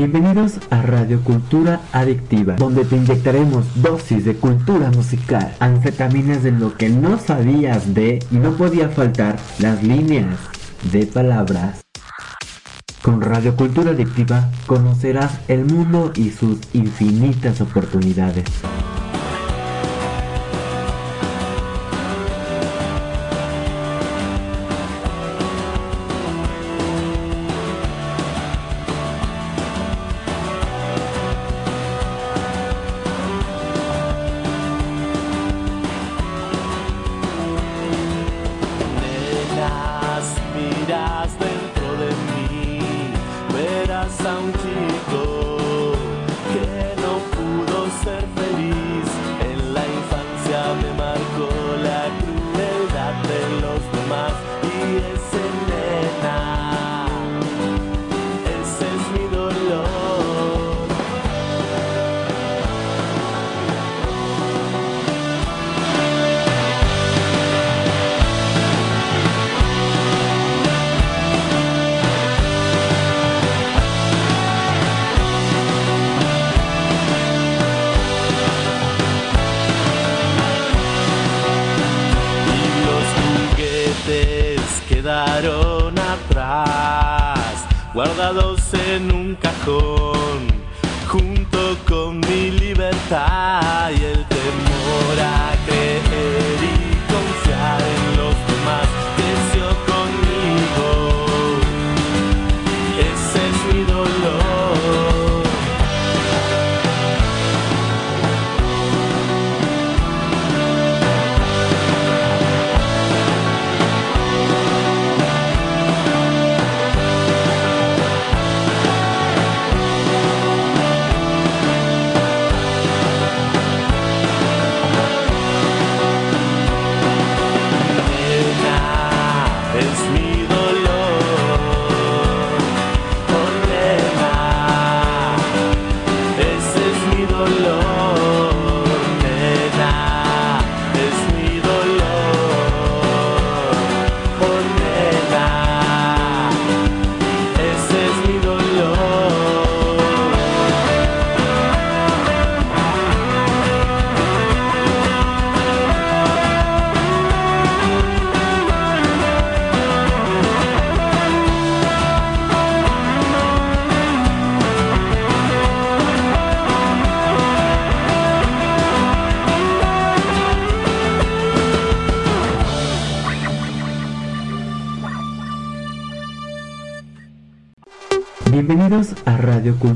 Bienvenidos a Radio Cultura Adictiva, donde te inyectaremos dosis de cultura musical, anfetaminas de lo que no sabías de y no podía faltar las líneas de palabras. Con Radio Cultura Adictiva conocerás el mundo y sus infinitas oportunidades.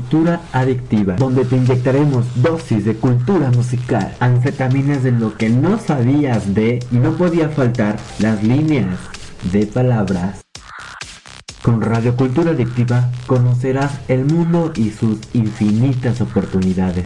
Cultura Adictiva, donde te inyectaremos dosis de cultura musical, anfetaminas de lo que no sabías de y no podía faltar las líneas de palabras. Con Radio Cultura Adictiva conocerás el mundo y sus infinitas oportunidades.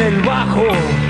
Machín en el bajo.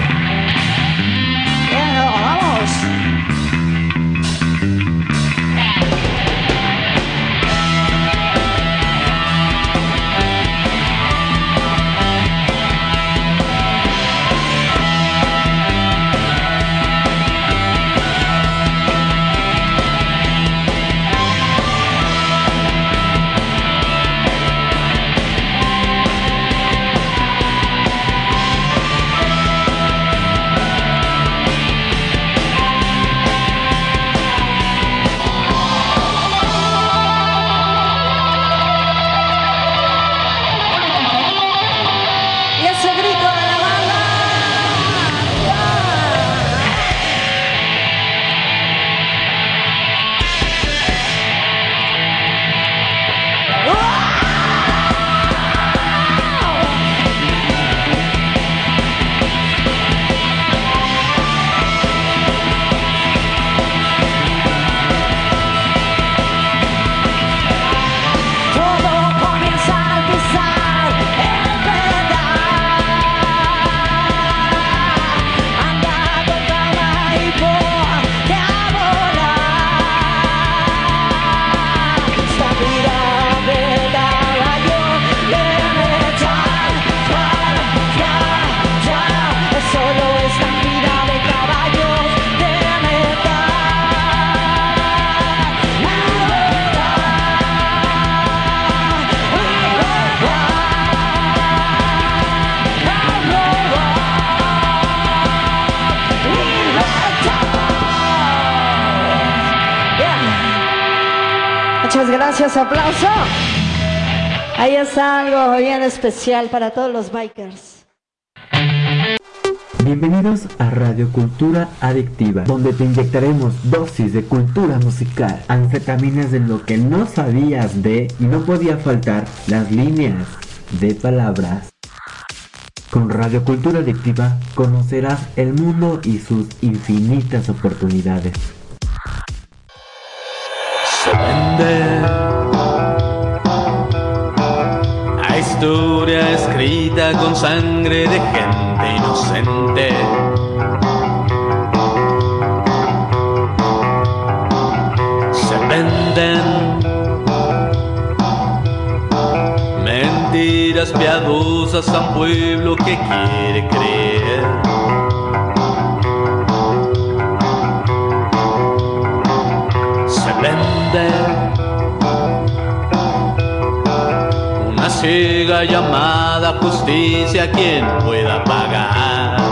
Gracias, aplauso. Ahí está algo bien especial para todos los bikers. Bienvenidos a Radio Cultura Adictiva, donde te inyectaremos dosis de cultura musical, anfetaminas de lo que no sabías de y no podía faltar las líneas de palabras. Con Radio Cultura Adictiva conocerás el mundo y sus infinitas oportunidades con sangre de gente inocente. Se venden mentiras piadosas a un pueblo que quiere creer. Una llamada justicia, quien pueda pagar.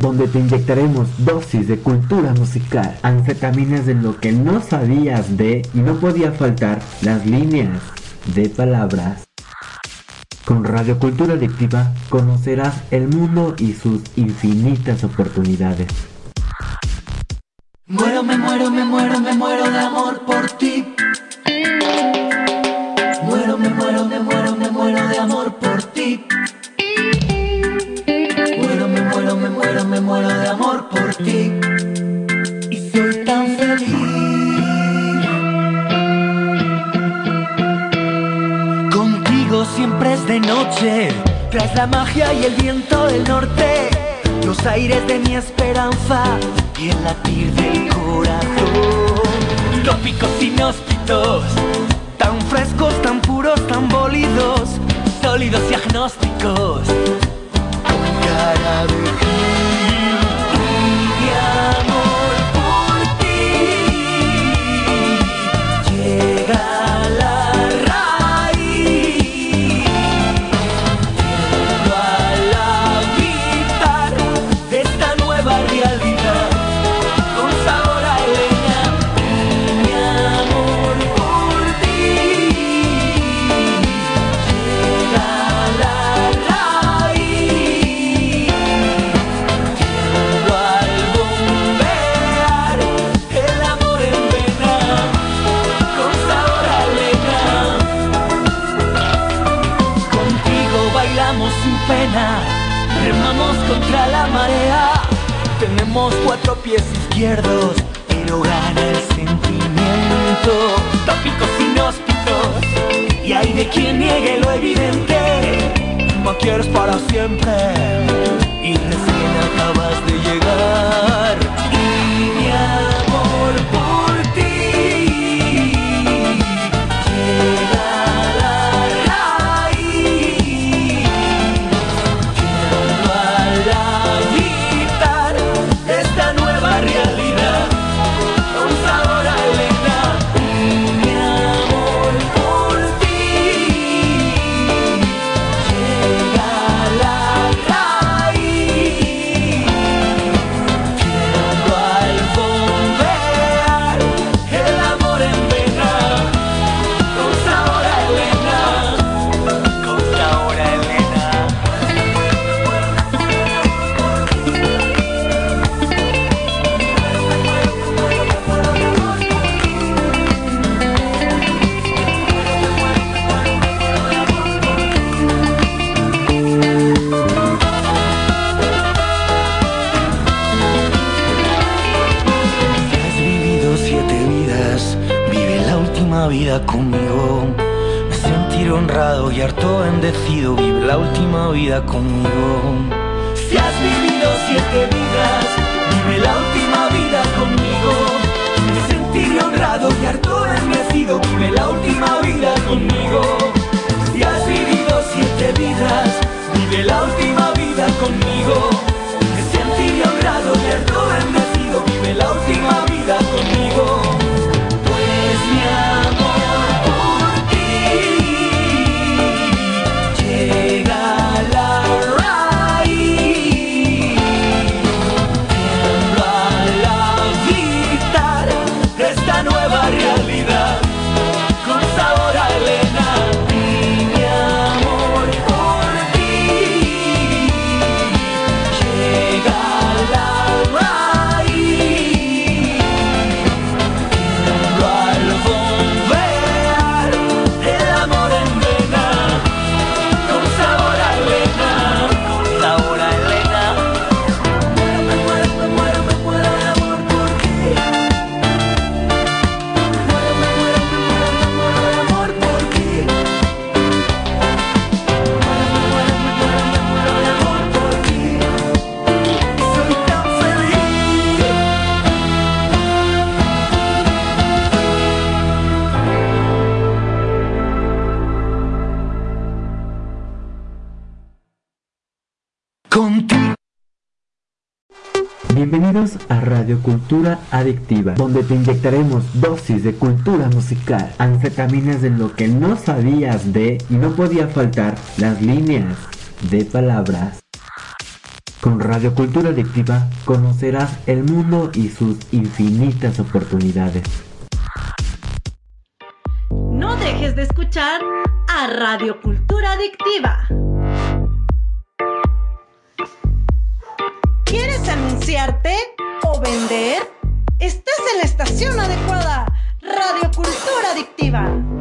donde te inyectaremos dosis de cultura musical, anfetaminas de lo que no sabías de y no podía faltar las líneas de palabras. Con Radio Cultura Adictiva conocerás el mundo y sus infinitas oportunidades. Contigo siempre es de noche, tras la magia y el viento del norte, los aires de mi esperanza y el latir del corazón. Tópicos inhóspitos, tan frescos, tan puros, tan bólidos, sólidos y agnósticos. Cara de izquierdos, pero gana el sentimiento. Tópicos inhóspitos, y hay de quien niegue lo evidente. No quieres para siempre, y recién acabas de llegar. Cultura Adictiva, donde te inyectaremos dosis de cultura musical, anfetaminas de lo que no sabías de y no podía faltar las líneas de palabras. Con Radio Cultura Adictiva conocerás el mundo y sus infinitas oportunidades. No dejes de escuchar a Radio Cultura Adictiva. ¿Quieres anunciarte vender? Estás en la estación adecuada. Radio Cultura Adictiva.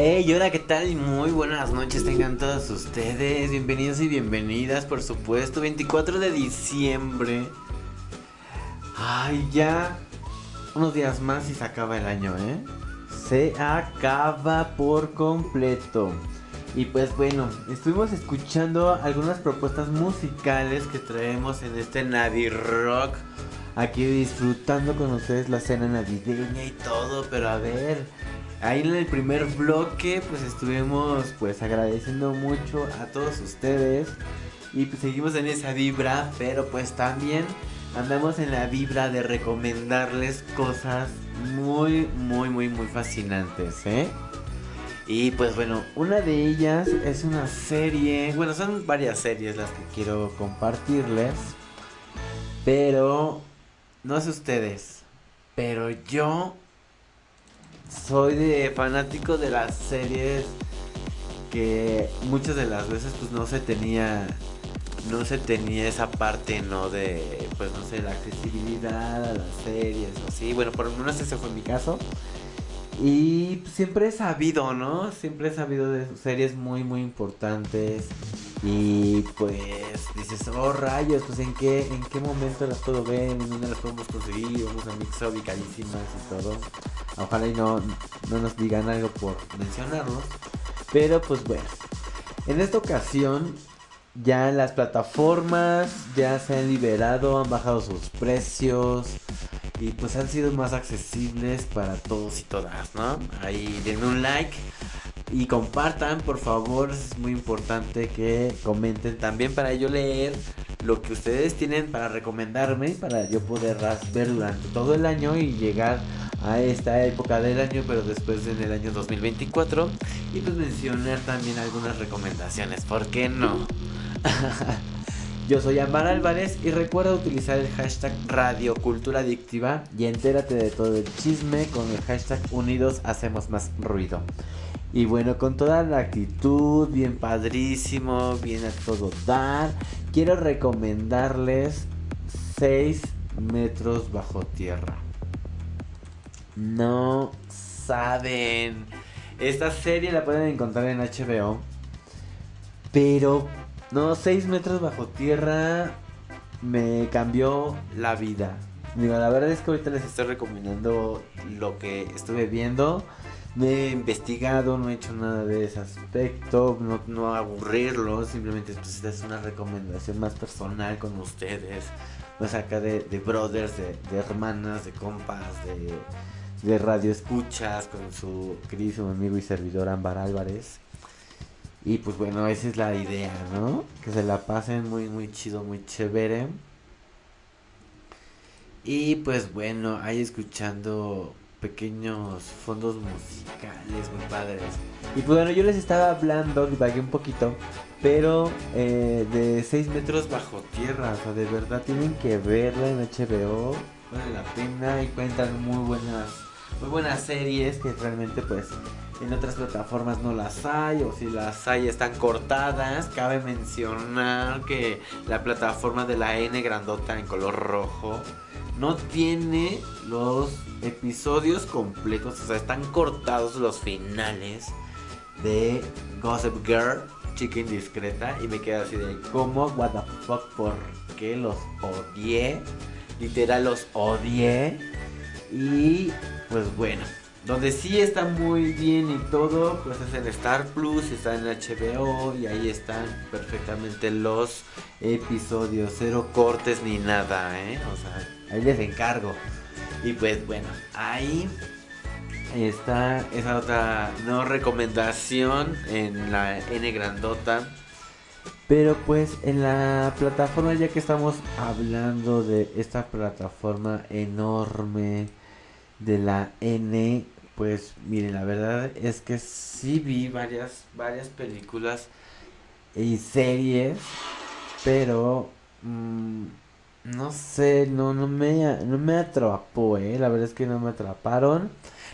Hey, hola, ¿qué tal? Muy buenas noches tengan todos ustedes. Bienvenidos y bienvenidas, por supuesto. 24 de diciembre. Ay, ya unos días más y se acaba el año, ¿eh? Se acaba por completo. Y pues bueno, estuvimos escuchando algunas propuestas musicales que traemos en este Navi Rock. Aquí disfrutando con ustedes la cena navideña y todo, pero a ver, Ahí en el primer bloque pues estuvimos pues agradeciendo mucho a todos ustedes y pues seguimos en esa vibra, pero pues también andamos en la vibra de recomendarles cosas muy muy muy muy fascinantes, ¿eh? Y pues bueno, una de ellas es una serie, bueno, son varias series las que quiero compartirles, pero no sé ustedes, pero yo soy de fanático de las series que muchas de las veces pues no se tenía no se tenía esa parte no de pues no sé la accesibilidad a las series o así. Bueno por lo menos ese fue mi caso y siempre he sabido no siempre he sabido de series muy muy importantes. Y pues dices oh rayos pues en qué en qué momento las puedo ver en dónde las podemos conseguir vamos a mix ubicadísimas y todo Ojalá y no, no nos digan algo por mencionarlos. Pero pues bueno. En esta ocasión ya las plataformas ya se han liberado, han bajado sus precios y pues han sido más accesibles para todos y todas, ¿no? Ahí denme un like y compartan, por favor, es muy importante que comenten también para yo leer lo que ustedes tienen para recomendarme, para yo poder ver durante todo el año y llegar a esta época del año, pero después en el año 2024. Y pues mencionar también algunas recomendaciones, ¿por qué no? Yo soy Ambar Álvarez y recuerda utilizar el hashtag Radio Cultura Adictiva y entérate de todo el chisme con el hashtag Unidos Hacemos Más Ruido. Y bueno, con toda la actitud, bien padrísimo, bien a todo dar, quiero recomendarles 6 metros bajo tierra. No saben. Esta serie la pueden encontrar en HBO. Pero, no, 6 metros bajo tierra me cambió la vida. Digo, la verdad es que ahorita les estoy recomendando lo que estuve viendo. No he investigado, no he hecho nada de ese aspecto, no, no aburrirlo, simplemente pues, es una recomendación más personal con ustedes. Pues acá de, de brothers, de, de hermanas, de compas, de, de radio escuchas con su queridísimo amigo y servidor Ámbar Álvarez. Y pues bueno, esa es la idea, ¿no? Que se la pasen muy, muy chido, muy chévere. Y pues bueno, ahí escuchando pequeños fondos musicales muy padres. Y pues bueno, yo les estaba hablando, divagué un poquito, pero eh, de 6 metros bajo tierra, o sea, de verdad tienen que verla en HBO, vale la pena y cuentan muy buenas muy buenas series que realmente pues en otras plataformas no las hay o si las hay están cortadas. Cabe mencionar que la plataforma de la N grandota en color rojo no tiene los episodios completos, o sea, están cortados los finales de Gossip Girl, chica indiscreta, y me queda así de como, what the fuck, ¿por qué los odié? Literal los odié. Y pues bueno, donde sí está muy bien y todo, pues es en Star Plus, está en HBO y ahí están perfectamente los episodios, cero cortes ni nada, ¿eh? O sea, ahí les encargo. Y pues bueno, ahí está esa otra no recomendación en la N grandota. Pero pues en la plataforma, ya que estamos hablando de esta plataforma enorme de la N, pues miren, la verdad es que sí vi varias, varias películas y series, pero mm, no sé, no, no me, no me atrapó, eh, la verdad es que no me atraparon.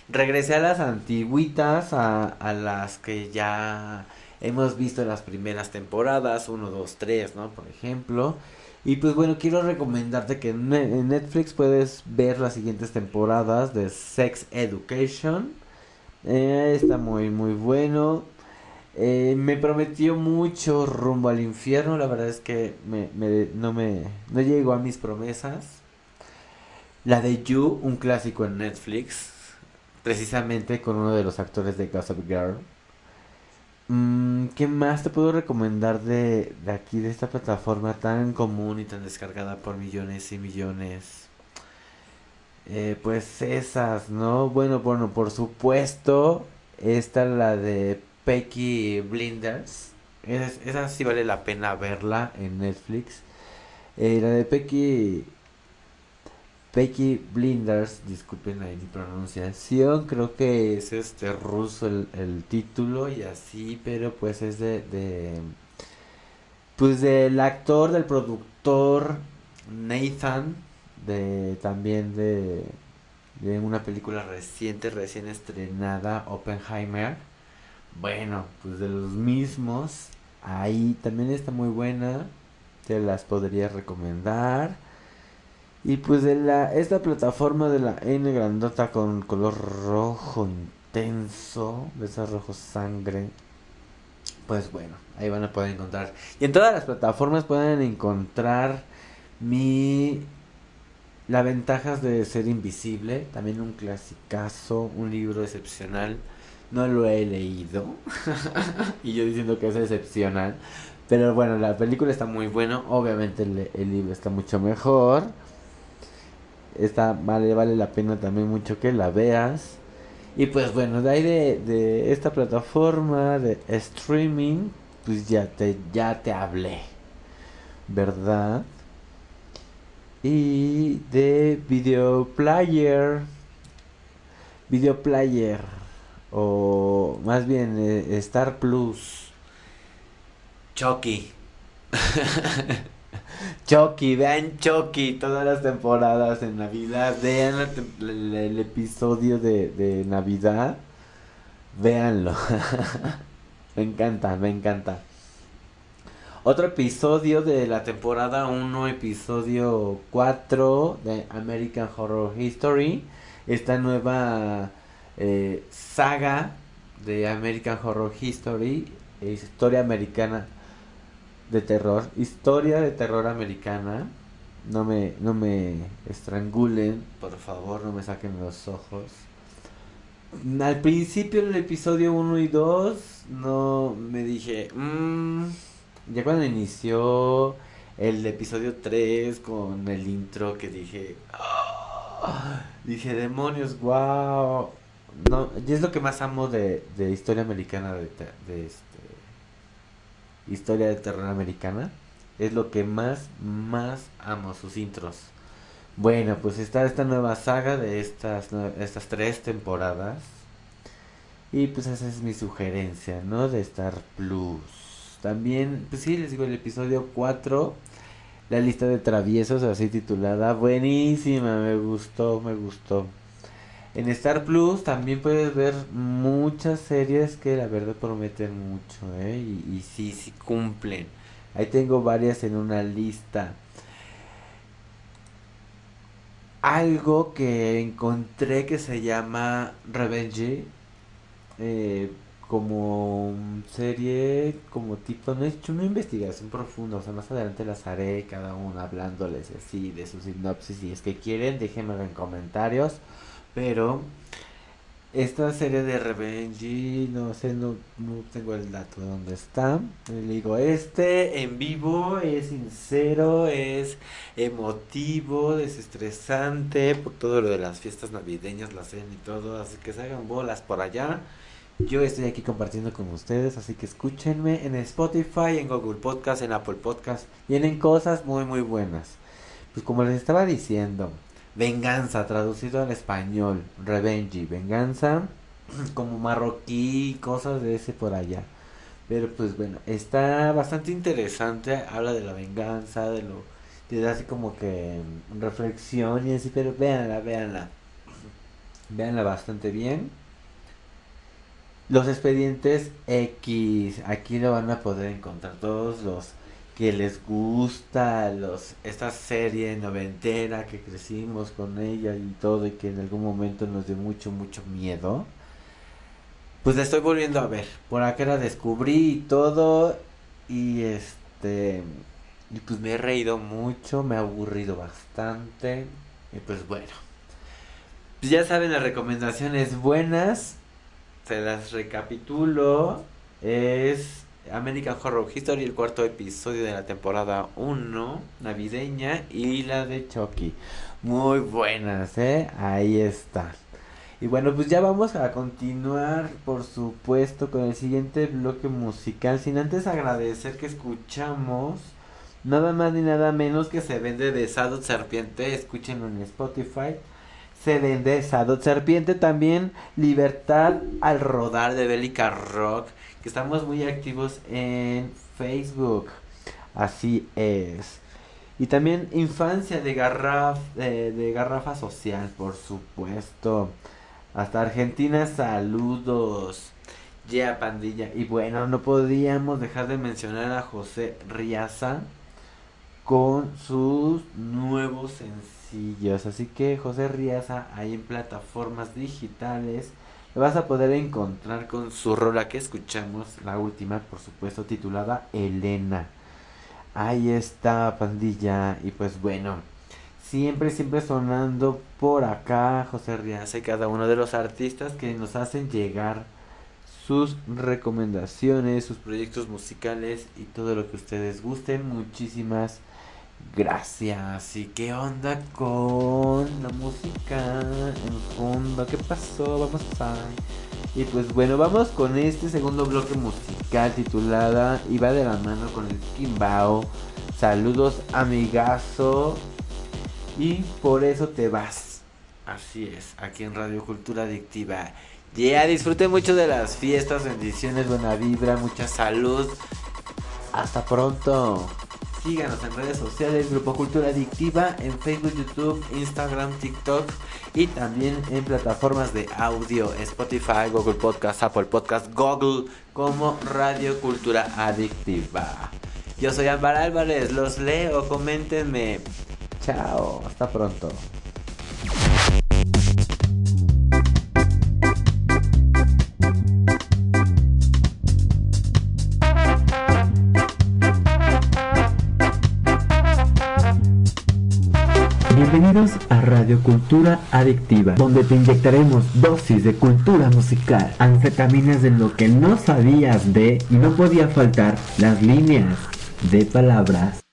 Regresé a las antiguitas, a, a las que ya hemos visto en las primeras temporadas, 1, 2, 3, ¿no? Por ejemplo. Y pues bueno, quiero recomendarte que en Netflix puedes ver las siguientes temporadas de Sex Education. Eh, está muy, muy bueno. Eh, me prometió mucho rumbo al infierno. La verdad es que me, no me no llegó a mis promesas. La de You, un clásico en Netflix. Precisamente con uno de los actores de Gossip Girl. Mm, ¿Qué más te puedo recomendar de, de aquí, de esta plataforma tan común y tan descargada por millones y millones? Eh, pues esas, ¿no? Bueno, bueno, por supuesto, esta la de Pecky Blinders. Esa, sí vale la pena verla en Netflix. Eh, la de Pecky Pecky Blinders, disculpen la mi pronunciación, creo que es este ruso el, título y así, pero pues es de, de, pues del actor, del productor Nathan, de también de, de una película reciente, recién estrenada, Oppenheimer. Bueno, pues de los mismos, ahí también está muy buena, te las podría recomendar. Y pues de la esta plataforma de la N grandota con color rojo intenso, de ese rojo sangre. Pues bueno, ahí van a poder encontrar. Y en todas las plataformas pueden encontrar mi las ventajas de ser invisible, también un clasicazo, un libro excepcional. No lo he leído. y yo diciendo que es excepcional. Pero bueno, la película está muy buena. Obviamente el libro está mucho mejor. Esta vale, vale la pena también mucho que la veas. Y pues bueno, de ahí de, de esta plataforma de streaming, pues ya te, ya te hablé. ¿Verdad? Y de video player. Video player. O más bien eh, Star Plus. Chucky. Chucky, vean Chucky todas las temporadas en Navidad, vean el, episodio de, Navidad, véanlo. me encanta, me encanta. Otro episodio de la temporada 1, episodio 4 de American Horror History. Esta nueva eh, saga de American Horror History, historia americana de terror, historia de terror americana. No me, no me estrangulen, por favor, no me saquen los ojos. Al principio del episodio 1 y 2, no me dije, mmm, ya cuando inició el episodio 3 con el intro que dije, ah", dije, demonios, wow. No, y es lo que más amo de, de historia americana de, historia de terror americana. Es lo que más, más amo, sus intros. Bueno, pues está esta nueva saga de estas, estas tres temporadas. Y pues esa es mi sugerencia, ¿no? De Star Plus. También, pues sí, les digo el episodio 4. La lista de traviesos, así titulada. Buenísima, me gustó, me gustó. En Star Plus también puedes ver muchas series que la verdad prometen mucho, ¿eh? Y, sí, sí cumplen. Ahí tengo varias en una lista. Algo que encontré que se llama Revenge. Eh, como serie, como tipo, no he hecho una investigación profunda, o sea, más adelante las haré cada una hablándoles así de su sinopsis. Si es que quieren, déjenmelo en comentarios. Pero esta serie de Revenge, no sé, no, no tengo el dato de dónde está. Le digo, este en vivo es sincero, es emotivo, desestresante, por todo lo de las fiestas navideñas, la cena y todo, así que se hagan bolas por allá. Yo estoy aquí compartiendo con ustedes, así que escúchenme en Spotify, en Google Podcast, en Apple Podcast. Vienen cosas muy muy buenas. Pues como les estaba diciendo, venganza traducido al español, revenge, venganza como marroquí, cosas de ese por allá. Pero pues bueno, está bastante interesante, habla de la venganza, de lo te da así como que mm, reflexión y así, pero véanla, véanla. Véanla bastante bien. Los expedientes X, aquí lo van a poder encontrar todos los que les gusta los esta serie noventera que crecimos con ella y todo y que en algún momento nos dio mucho mucho miedo. Pues la estoy volviendo a ver. Por acá la descubrí y todo y este y pues me he reído mucho, me ha aburrido bastante y pues bueno. Pues ya saben las recomendaciones buenas se las recapitulo. Es American Horror History, el cuarto episodio de la temporada 1, navideña, y la de Chucky. Muy buenas, ¿eh? Ahí está. Y bueno, pues ya vamos a continuar, por supuesto, con el siguiente bloque musical. Sin antes agradecer que escuchamos nada más ni nada menos que se vende de Sadot Serpiente. Escúchenlo en Spotify se vende Sadot Serpiente también Libertad al rodar de Bélica Rock que estamos muy activos en Facebook. Así es. Y también Infancia de Garraf de Garrafa Social por supuesto. Hasta Argentina saludos. Ya pandilla. Y bueno no podíamos dejar de mencionar a José Riaza con sus nuevos sencillos. Así que José Riaza, ahí en plataformas digitales, vas a poder encontrar con su rola que escuchamos, la última, por supuesto, titulada Elena. Ahí está, pandilla. Y pues bueno, siempre, siempre sonando por acá José Riaza y cada uno de los artistas que nos hacen llegar sus recomendaciones, sus proyectos musicales y todo lo que ustedes gusten. Muchísimas Gracias. ¿Y qué onda con la música en fondo? ¿Qué pasó? Vamos a... Y pues bueno, vamos con este segundo bloque musical titulada y va de la mano con el Kimbao. Saludos amigazo. Y por eso te vas. Así es, aquí en Radio Cultura Adictiva. Ya yeah, disfruten mucho de las fiestas, bendiciones, buena vibra, mucha salud. Hasta pronto. Síganos en redes sociales, Grupo Cultura Adictiva, en Facebook, YouTube, Instagram, TikTok y también en plataformas de audio, Spotify, Google Podcast, Apple Podcast, Google, como Radio Cultura Adictiva. Yo soy Ámbar Álvarez, los leo, coméntenme. Chao, hasta pronto. Bienvenidos a Radio Cultura Adictiva, donde te inyectaremos dosis de cultura musical, anfetaminas de lo que no sabías de y no podía faltar las líneas de palabras.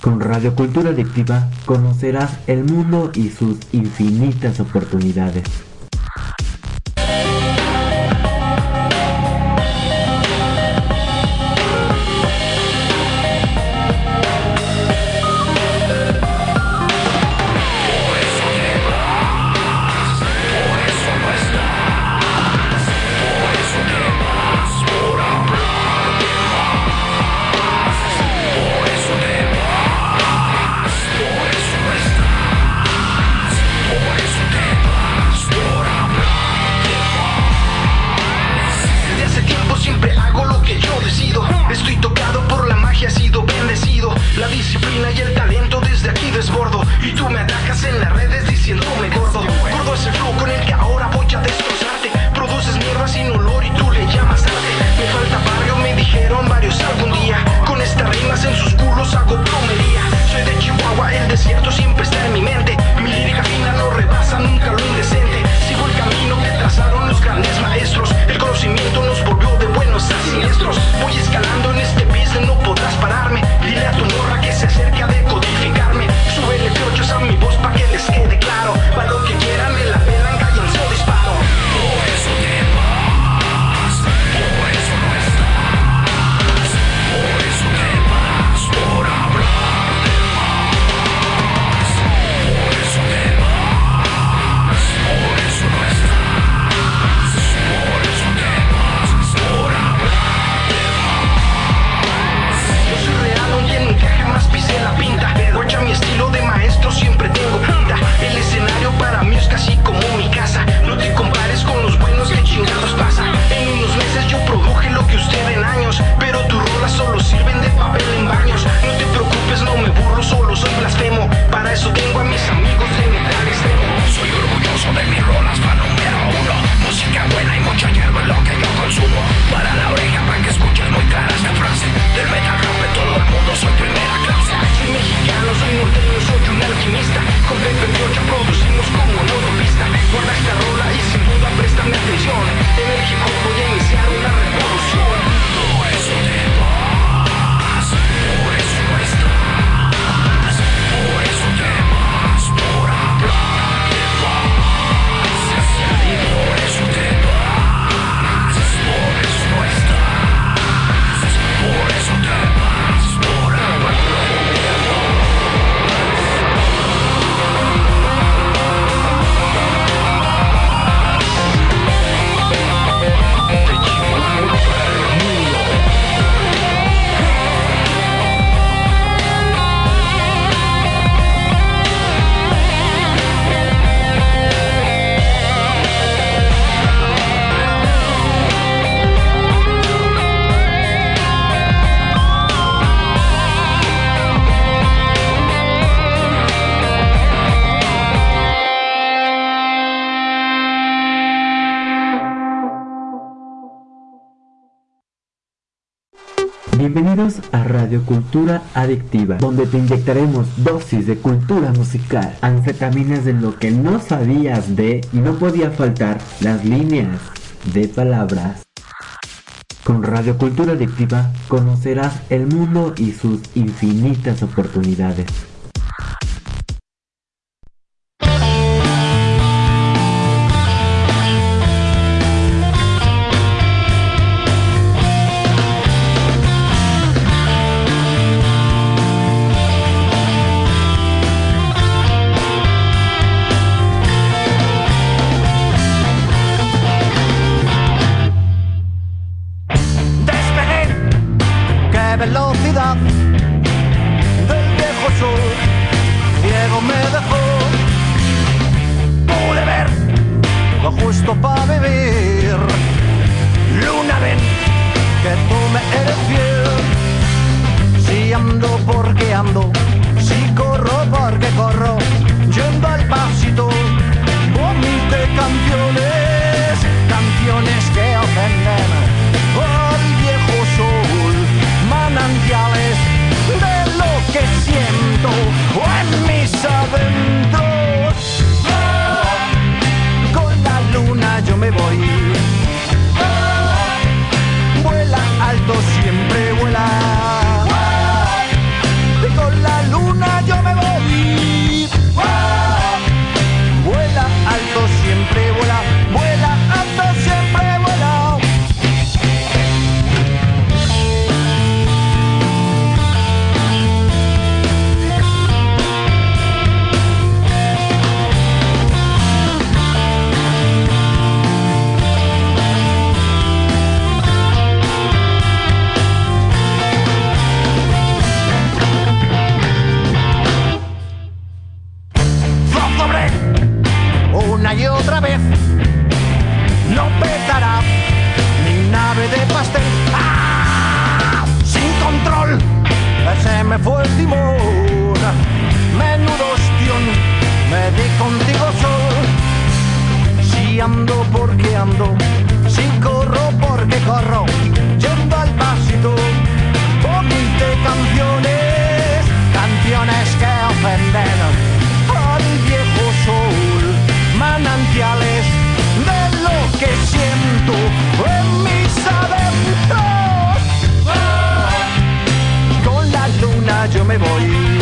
Con Radio Cultura Adictiva conocerás el mundo y sus infinitas oportunidades. estoy a Radio Cultura Adictiva, donde te inyectaremos dosis de cultura musical, anfetaminas de lo que no sabías de y no podía faltar las líneas de palabras. Con Radio Cultura Adictiva conocerás el mundo y sus infinitas oportunidades. Siempre vuela. Con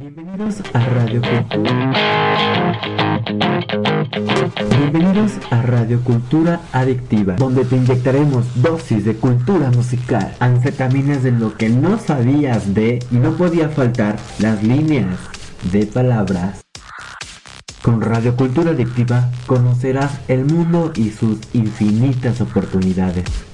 Bienvenidos a Radio Cultura. Bienvenidos a Radio Cultura Adictiva, donde te inyectaremos dosis de cultura musical, anfetaminas de lo que no sabías de y no podía faltar las líneas de palabras. Con Radio Cultura Adictiva conocerás el mundo y sus infinitas oportunidades.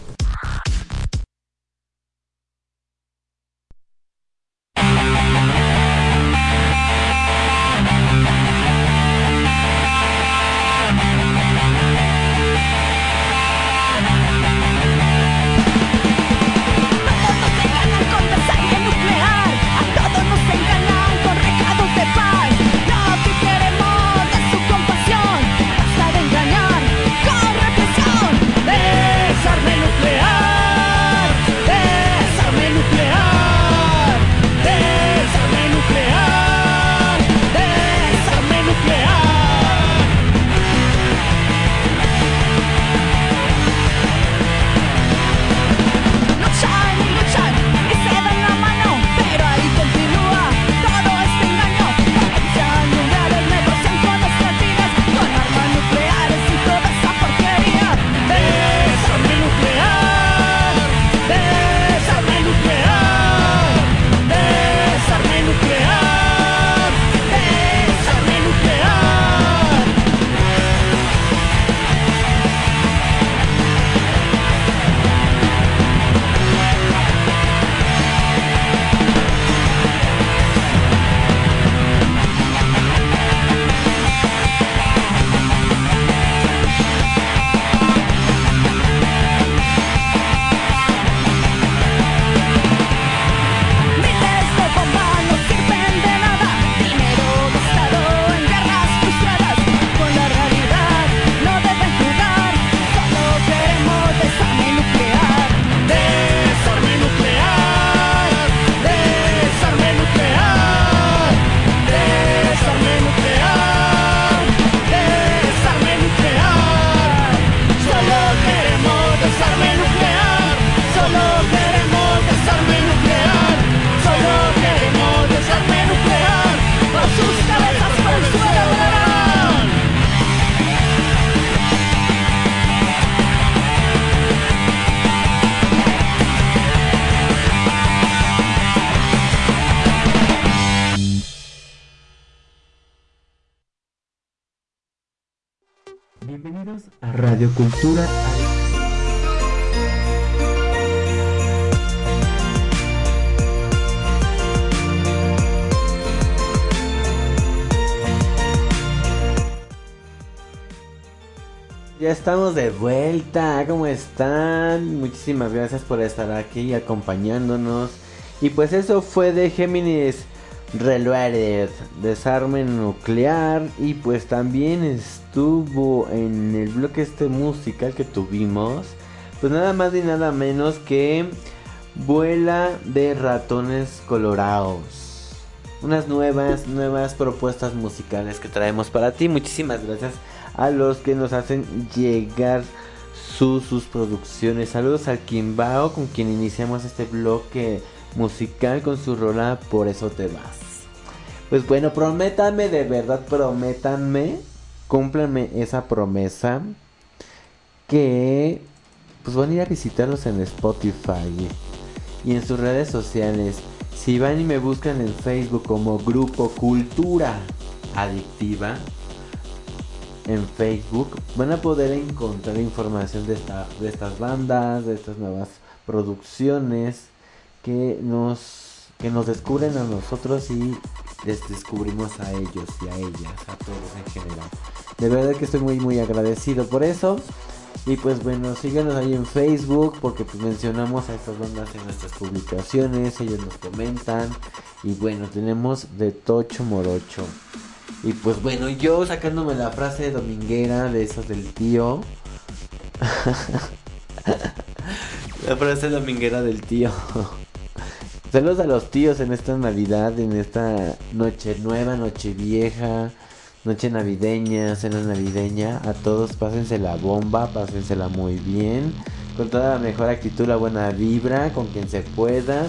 Estamos de vuelta, ¿cómo están? Muchísimas gracias por estar aquí acompañándonos. Y pues eso fue de Géminis Reloaded, desarme nuclear. Y pues también estuvo en el bloque este musical que tuvimos. Pues nada más y nada menos que Vuela de ratones colorados. Unas nuevas, nuevas propuestas musicales que traemos para ti. Muchísimas gracias a los que nos hacen llegar sus, producciones. Saludos al Kimbao con quien iniciamos este bloque musical con su rola Por eso te vas. Pues bueno, prométanme, de verdad, prométanme, cúmplanme esa promesa que pues van a ir a visitarlos en Spotify y en sus redes sociales. Si van y me buscan en Facebook como Grupo Cultura Adictiva, en Facebook van a poder encontrar información de, esta, de estas bandas, de estas nuevas producciones que nos, que nos descubren a nosotros y les descubrimos a ellos y a ellas, a todos en general. De verdad que estoy muy muy agradecido por eso. Y pues bueno, síganos ahí en Facebook porque pues mencionamos a estas bandas en nuestras publicaciones, ellos nos comentan. Y bueno, tenemos de Tocho Morocho. Y pues bueno, yo sacándome la frase dominguera de esos del tío. la frase dominguera del tío. Saludos a los tíos en esta Navidad, en esta noche nueva, noche vieja, noche navideña, cena navideña. A todos pásense la bomba, pásensela muy bien. Con toda la mejor actitud, la buena vibra, con quien se pueda.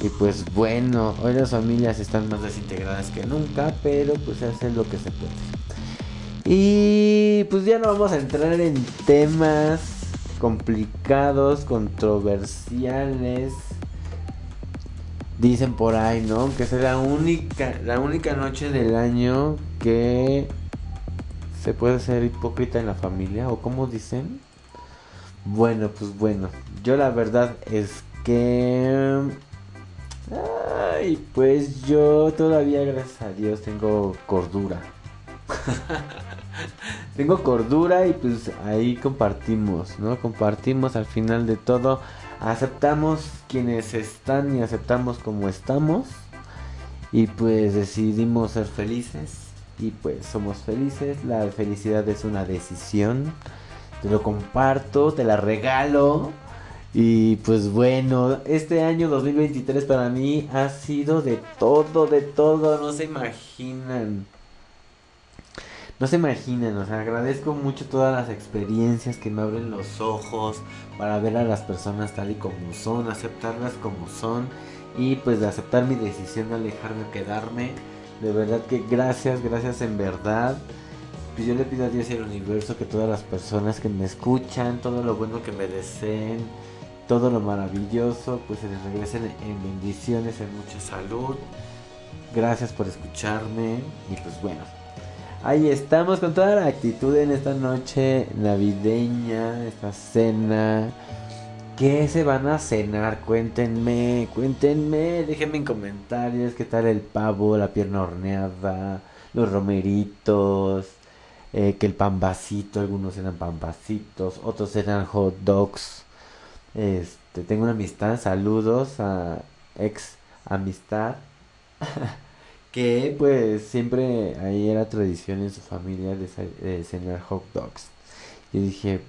Y pues bueno, hoy las familias están más desintegradas que nunca, pero pues se hace lo que se puede. Y pues ya no vamos a entrar en temas complicados, controversiales. Dicen por ahí, ¿no? Que es la única, la única noche del año que se puede ser hipócrita en la familia, o como dicen. Bueno, pues bueno, yo la verdad es que... Ay, pues yo todavía, gracias a Dios, tengo cordura. tengo cordura y pues ahí compartimos, ¿no? Compartimos al final de todo. Aceptamos quienes están y aceptamos como estamos. Y pues decidimos ser felices. Y pues somos felices. La felicidad es una decisión. Te lo comparto, te la regalo. Y pues bueno, este año 2023 para mí ha sido de todo, de todo, no se imaginan. No se imaginan, o sea, agradezco mucho todas las experiencias que me abren los ojos para ver a las personas tal y como son, aceptarlas como son y pues de aceptar mi decisión de alejarme o quedarme. De verdad que gracias, gracias en verdad. Pues yo le pido a Dios y al universo que todas las personas que me escuchan, todo lo bueno que me deseen, todo lo maravilloso, pues se les regresen en bendiciones, en mucha salud. Gracias por escucharme y pues bueno. Ahí estamos con toda la actitud en esta noche navideña, esta cena. ¿Qué se van a cenar? Cuéntenme, cuéntenme, déjenme en comentarios qué tal el pavo, la pierna horneada, los romeritos, eh, que el pan vasito, algunos cenan pan vasitos, otros cenan hot dogs. Este, tengo una amistad, saludos a ex amistad. que pues siempre ahí era tradición en su familia de, cenar hot dogs. Y dije,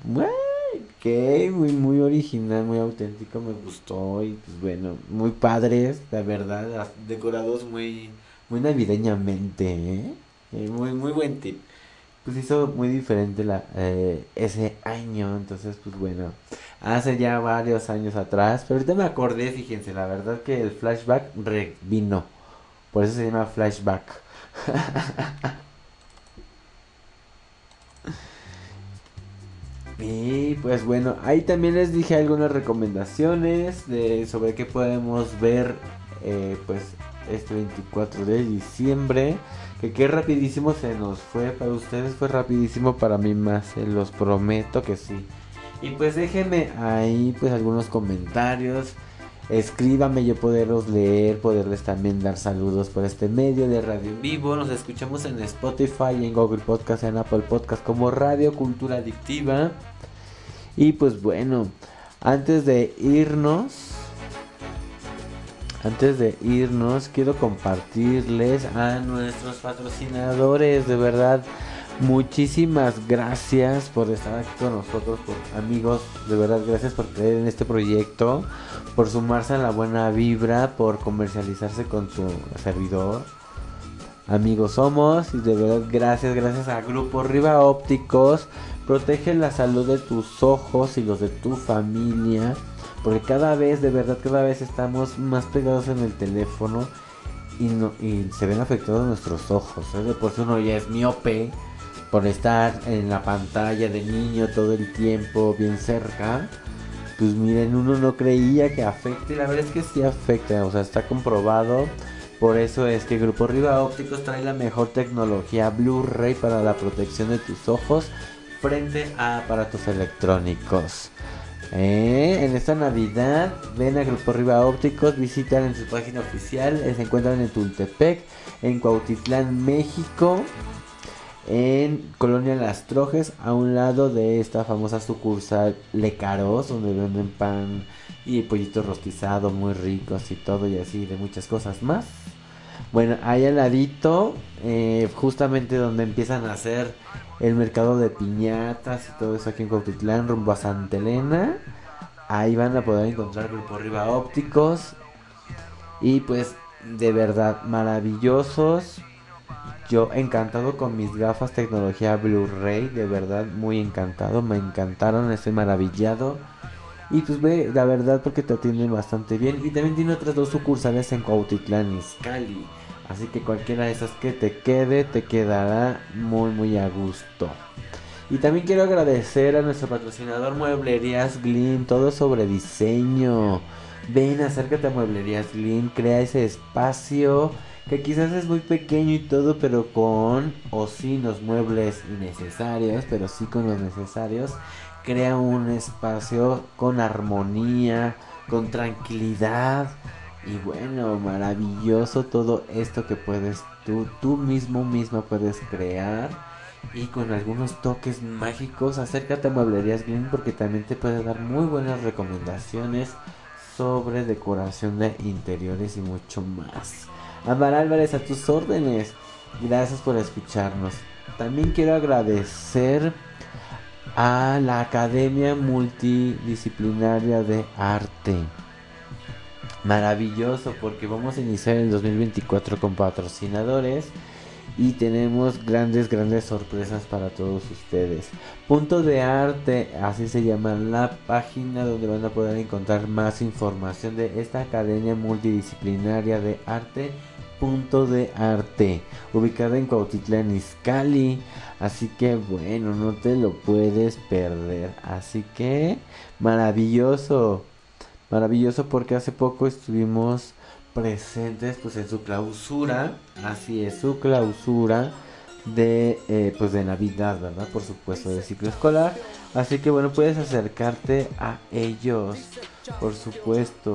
que muy, muy original, muy auténtico, me gustó y pues bueno, muy padres, la verdad, decorados muy, muy navideñamente, ¿eh? Eh, muy, muy buen tip. Pues hizo muy diferente la, eh, ese año, entonces pues bueno, hace ya varios años atrás, pero ahorita me acordé, fíjense, la verdad que el flashback vino, por eso se llama flashback. Y pues bueno, ahí también les dije algunas recomendaciones de sobre qué podemos ver eh, pues este 24 de diciembre. Que qué rapidísimo se nos fue. Para ustedes fue rapidísimo, para mí más. Se los prometo que sí. Y pues déjenme ahí pues algunos comentarios. Escríbame yo poderlos leer, poderles también dar saludos por este medio de radio vivo. Nos escuchamos en Spotify, en Google Podcast, en Apple Podcast como Radio Cultura Adictiva. Y pues bueno, antes de irnos, antes de irnos, quiero compartirles a nuestros patrocinadores, de verdad. Muchísimas gracias por estar aquí con nosotros, por amigos, de verdad gracias por creer en este proyecto, por sumarse a la buena vibra, por comercializarse con su servidor. Amigos somos y de verdad gracias, gracias a Grupo Riva Ópticos. Protege la salud de tus ojos y los de tu familia. Porque cada vez, de verdad, cada vez estamos más pegados en el teléfono y, no, y se ven afectados nuestros ojos. ¿eh? De por si uno ya es miope por estar en la pantalla de niño todo el tiempo bien cerca, pues miren, uno no creía que afecte, la verdad es que sí afecta, o sea, está comprobado. Por eso es que Grupo Riva Ópticos trae la mejor tecnología Blu-ray para la protección de tus ojos frente a aparatos electrónicos. Eh, en esta Navidad ven a Grupo Riva Ópticos, visitan en su página oficial, se encuentran en Tultepec, en Cuautitlán, México en Colonia Las Trojes, a un lado de esta famosa sucursal Lecaros, donde venden pan y pollito rostizado muy ricos y todo y así de muchas cosas más. Bueno, ahí al ladito, eh, justamente donde empiezan a hacer el mercado de piñatas y todo eso aquí en Cuautitlán, rumbo a Santa Elena. Ahí van a poder encontrar Grupo Arriba Ópticos. Y pues de verdad maravillosos yo encantado con mis gafas tecnología Blu-ray, de verdad muy encantado, me encantaron, estoy maravillado. Y pues ve, la verdad, porque te atienden bastante bien. Y también tiene otras dos sucursales en Cuautitlán, Izcalli. Así que cualquiera de esas que te quede, te quedará muy, muy a gusto. Y también quiero agradecer a nuestro patrocinador Mueblerías Glyn, todo sobre diseño. Ven, acércate a Mueblerías Glyn, crea ese espacio que quizás es muy pequeño y todo, pero con o sin los muebles necesarios, pero sí con los necesarios, crea un espacio con armonía, con tranquilidad y bueno, maravilloso todo esto que puedes tú, tú mismo misma puedes crear y con algunos toques mágicos, acércate a Mueblerías Green porque también te puede dar muy buenas recomendaciones sobre decoración de interiores y mucho más. Amar Álvarez, a tus órdenes. Gracias por escucharnos. También quiero agradecer a la Academia Multidisciplinaria de Arte. Maravilloso porque vamos a iniciar el 2024 con patrocinadores y tenemos grandes, grandes sorpresas para todos ustedes. Punto de arte, así se llama la página donde van a poder encontrar más información de esta academia multidisciplinaria de arte. Punto de arte, ubicada en Cuautitlán Izcalli. Así que bueno, no te lo puedes perder. Así que maravilloso, maravilloso porque hace poco estuvimos presentes pues en su clausura, así es, su clausura de eh, pues de Navidad, ¿verdad? Por supuesto, de ciclo escolar. Así que bueno, puedes acercarte a ellos, por supuesto.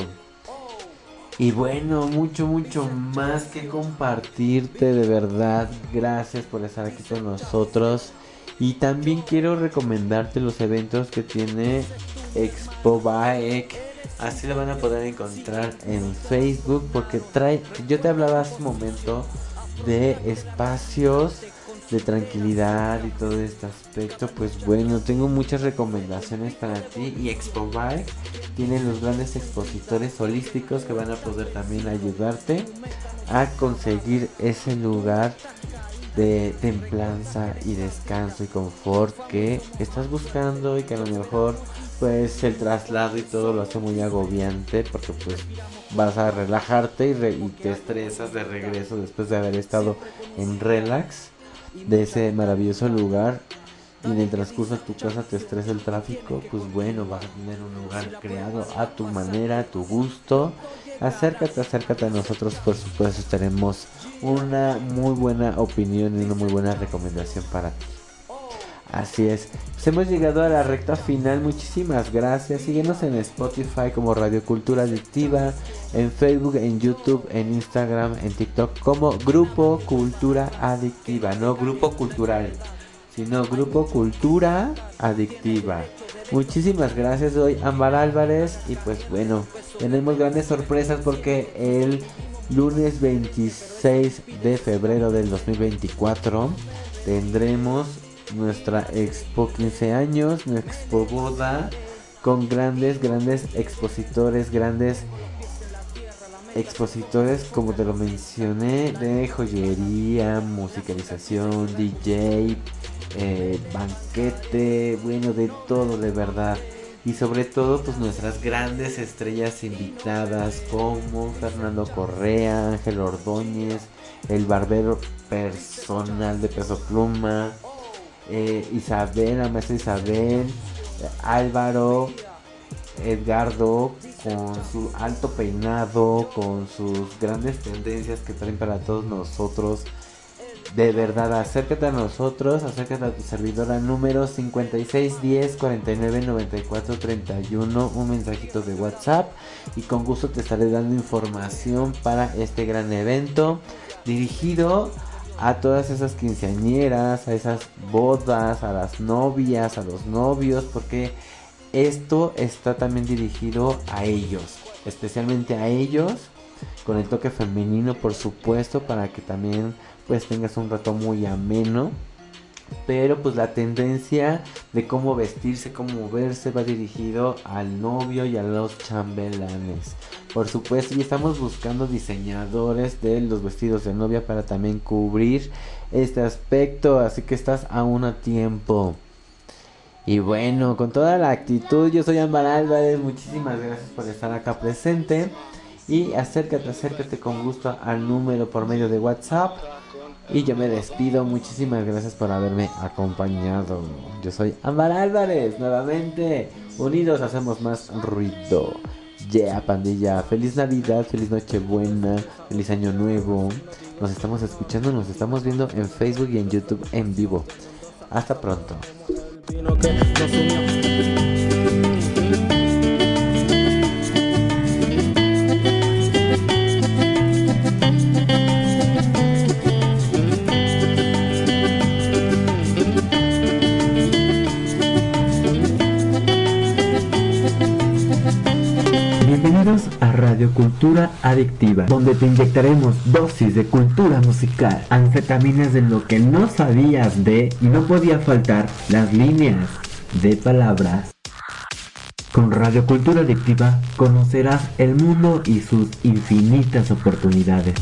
Y bueno, mucho, mucho más que compartirte, de verdad. Gracias por estar aquí con nosotros. Y también quiero recomendarte los eventos que tiene Expo Bike Así lo van a poder encontrar en Facebook porque trae, yo te hablaba hace un momento de espacios de tranquilidad y todo este aspecto, pues bueno, tengo muchas recomendaciones para ti y Expo Bike tiene los grandes expositores holísticos que van a poder también ayudarte a conseguir ese lugar de templanza y descanso y confort que estás buscando y que a lo mejor pues el traslado y todo lo hace muy agobiante porque pues vas a relajarte y, te estresas de regreso después de haber estado en relax de ese maravilloso lugar y en el transcurso de tu casa te estresa el tráfico, pues bueno, vas a tener un lugar creado a tu manera, a tu gusto. Acércate, acércate a nosotros, por supuesto, estaremos una muy buena opinión y una muy buena recomendación para ti. Así es. Pues hemos llegado a la recta final. Muchísimas gracias. Síguenos en Spotify como Radio Cultura Adictiva, en Facebook, en YouTube, en Instagram, en TikTok como Grupo Cultura Adictiva, no Grupo Cultural, sino Grupo Cultura Adictiva. Muchísimas gracias. Soy Ambar Álvarez y pues bueno, tenemos grandes sorpresas porque el lunes 26 de febrero del 2024 tendremos nuestra expo 15 años, nuestra expo boda, con grandes, grandes expositores, grandes expositores, como te lo mencioné, de joyería, musicalización, DJ, eh, banquete, bueno, de todo, de verdad. Y sobre todo, pues nuestras grandes estrellas invitadas como Fernando Correa, Ángel Ordóñez, el barbero personal de Peso Pluma, eh, Isabel, la maestra Isabel, Álvaro, Edgardo, con su alto peinado, con sus grandes tendencias que traen para todos nosotros. De verdad, acércate a nosotros, acércate a tu servidora número 5610 49 94 31, un mensajito de WhatsApp y con gusto te estaré dando información para este gran evento dirigido todas esas quinceañeras, a esas bodas, a las novias, a los novios, porque esto está también dirigido a ellos, especialmente a ellos, con el toque femenino por supuesto, para que también pues tengas un rato muy ameno pero pues la tendencia de cómo vestirse, cómo verse va dirigido al novio y a los chambelanes. Por supuesto, y estamos buscando diseñadores de los vestidos de novia para también cubrir este aspecto, así que estás aún a tiempo. Y bueno, con toda la actitud, yo soy Ámbar Álvarez, muchísimas gracias por estar acá presente. Y acércate, acércate con gusto al número por medio de WhatsApp. Y yo me despido, muchísimas gracias por haberme acompañado. Yo soy Ámbar Álvarez, nuevamente. Unidos hacemos más ruido. Yeah, pandilla. Feliz Navidad, feliz Nochebuena, feliz Año Nuevo. Nos estamos escuchando, nos estamos viendo en Facebook y en YouTube en vivo. Hasta pronto. A Radio Cultura Adictiva, donde te inyectaremos dosis de cultura musical, anfetaminas de lo que no sabías de y no podía faltar las líneas de palabras. Con Radio Cultura Adictiva conocerás el mundo y sus infinitas oportunidades.